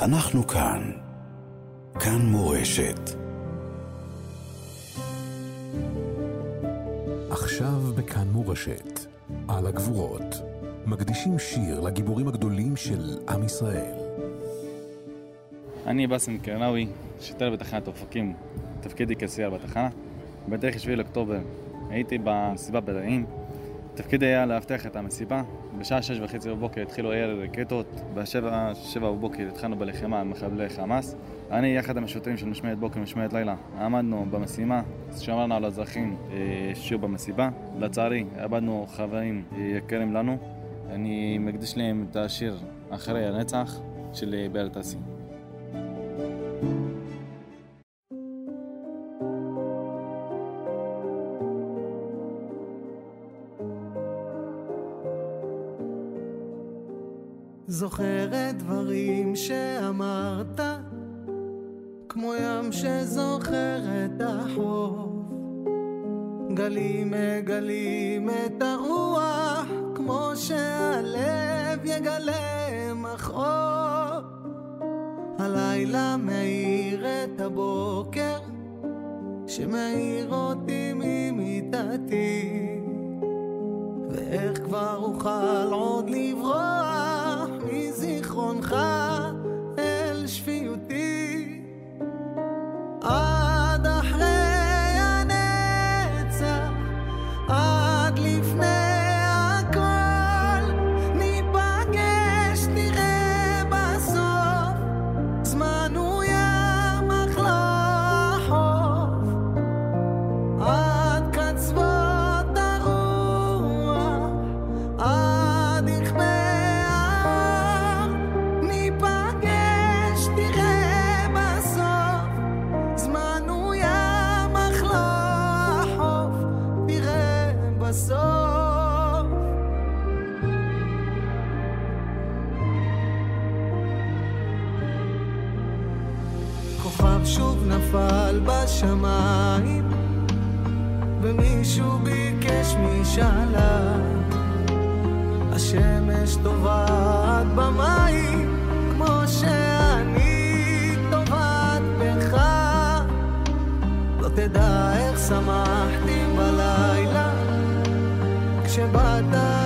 אנחנו כאן. כאן מורשת. עכשיו בכאן מורשת, על הגבורות, מקדישים שיר לגיבורים הגדולים של עם ישראל. אני באסם קרנאווי, שוטר בתחנת אופקים, תפקידי כסייר בתחנה. בתאריך 7 לאוקטובר הייתי במסיבה ברעים. תפקידי היה לאבטח את המסיבה. בשעה שש וחצי בבוקר התחילו ירי רקטות, בשבע שבע בבוקר התחלנו בלחימה עם מחבלי חמאס. אני יחד עם השוטרים של משמרת בוקר ומשמרת לילה עמדנו במשימה, שמרנו על האזרחים אה, שיהיו במסיבה. לצערי, איבדנו חברים אה, יקרים לנו. אני מקדיש להם את השיר אחרי הנצח של אה, באר תעשי. זוכרת דברים שאמרת, כמו ים שזוכר את החוף. גלים מגלים את הרוח, כמו שהלב יגלה מכאוב. הלילה מאיר את הבוקר, שמאיר אותי ממיטתי. ואיך כבר אוכל עוד לברוח מזיכרונך כוכב שוב נפל בשמיים ומישהו ביקש משאלה השמש טובעת במים כמו שאני טובעת בך. לא תדע איך שמחתי בלילה כשבאת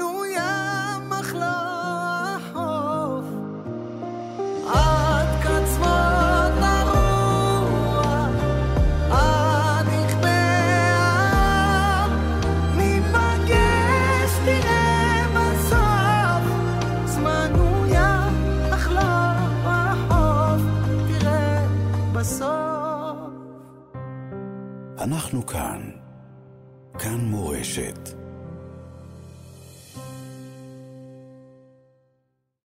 הוא ים אך לא החוף, עד קצוות הרוח, עד יכבה ההר, ניפגש, תראה בסוף, זמן הוא ים אך לא החוף, תראה בסוף. אנחנו כאן. כאן מורשת.